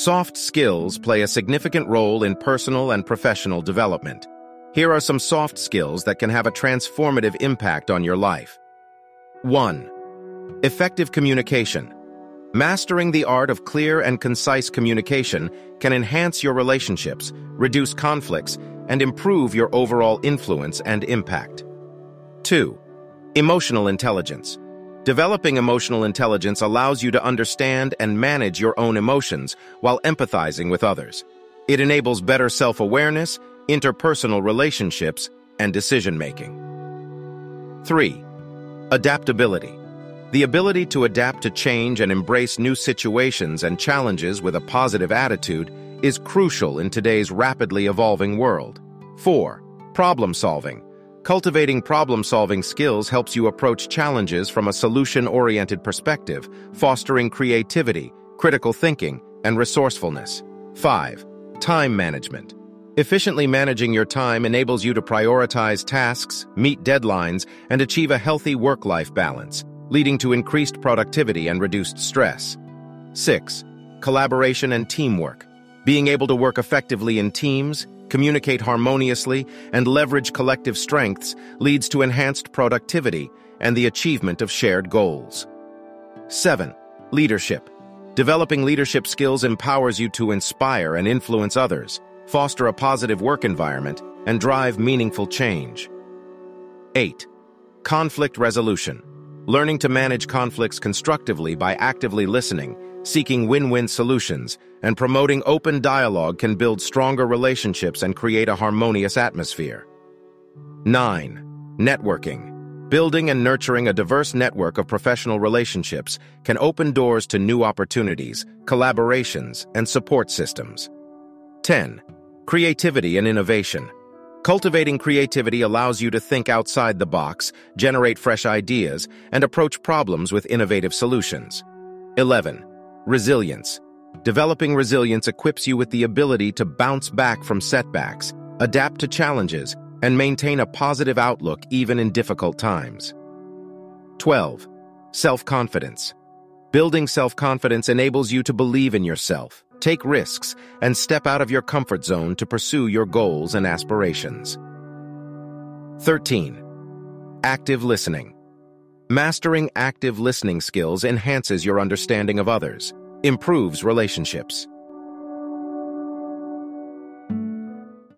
Soft skills play a significant role in personal and professional development. Here are some soft skills that can have a transformative impact on your life. 1. Effective communication. Mastering the art of clear and concise communication can enhance your relationships, reduce conflicts, and improve your overall influence and impact. 2. Emotional intelligence. Developing emotional intelligence allows you to understand and manage your own emotions while empathizing with others. It enables better self-awareness, interpersonal relationships, and decision-making. 3. Adaptability. The ability to adapt to change and embrace new situations and challenges with a positive attitude is crucial in today's rapidly evolving world. 4. Problem solving. Cultivating problem-solving skills helps you approach challenges from a solution-oriented perspective, fostering creativity, critical thinking, and resourcefulness. 5. Time management. Efficiently managing your time enables you to prioritize tasks, meet deadlines, and achieve a healthy work-life balance, leading to increased productivity and reduced stress. 6. Collaboration and teamwork. Being able to work effectively in teams, communicate harmoniously, and leverage collective strengths leads to enhanced productivity and the achievement of shared goals. 7. Leadership. Developing leadership skills empowers you to inspire and influence others, foster a positive work environment, and drive meaningful change. 8. Conflict resolution. Learning to manage conflicts constructively by actively listening, seeking win-win solutions, and promoting open dialogue can build stronger relationships and create a harmonious atmosphere. 9. Networking. Building and nurturing a diverse network of professional relationships can open doors to new opportunities, collaborations, and support systems. 10. Creativity and innovation. Cultivating creativity allows you to think outside the box, generate fresh ideas, and approach problems with innovative solutions. 11. Resilience. Developing resilience equips you with the ability to bounce back from setbacks, adapt to challenges, and maintain a positive outlook even in difficult times. 12. Self-confidence. Building self-confidence enables you to believe in yourself, take risks, and step out of your comfort zone to pursue your goals and aspirations. 13. Active listening. Mastering active listening skills enhances your understanding of others, improves relationships,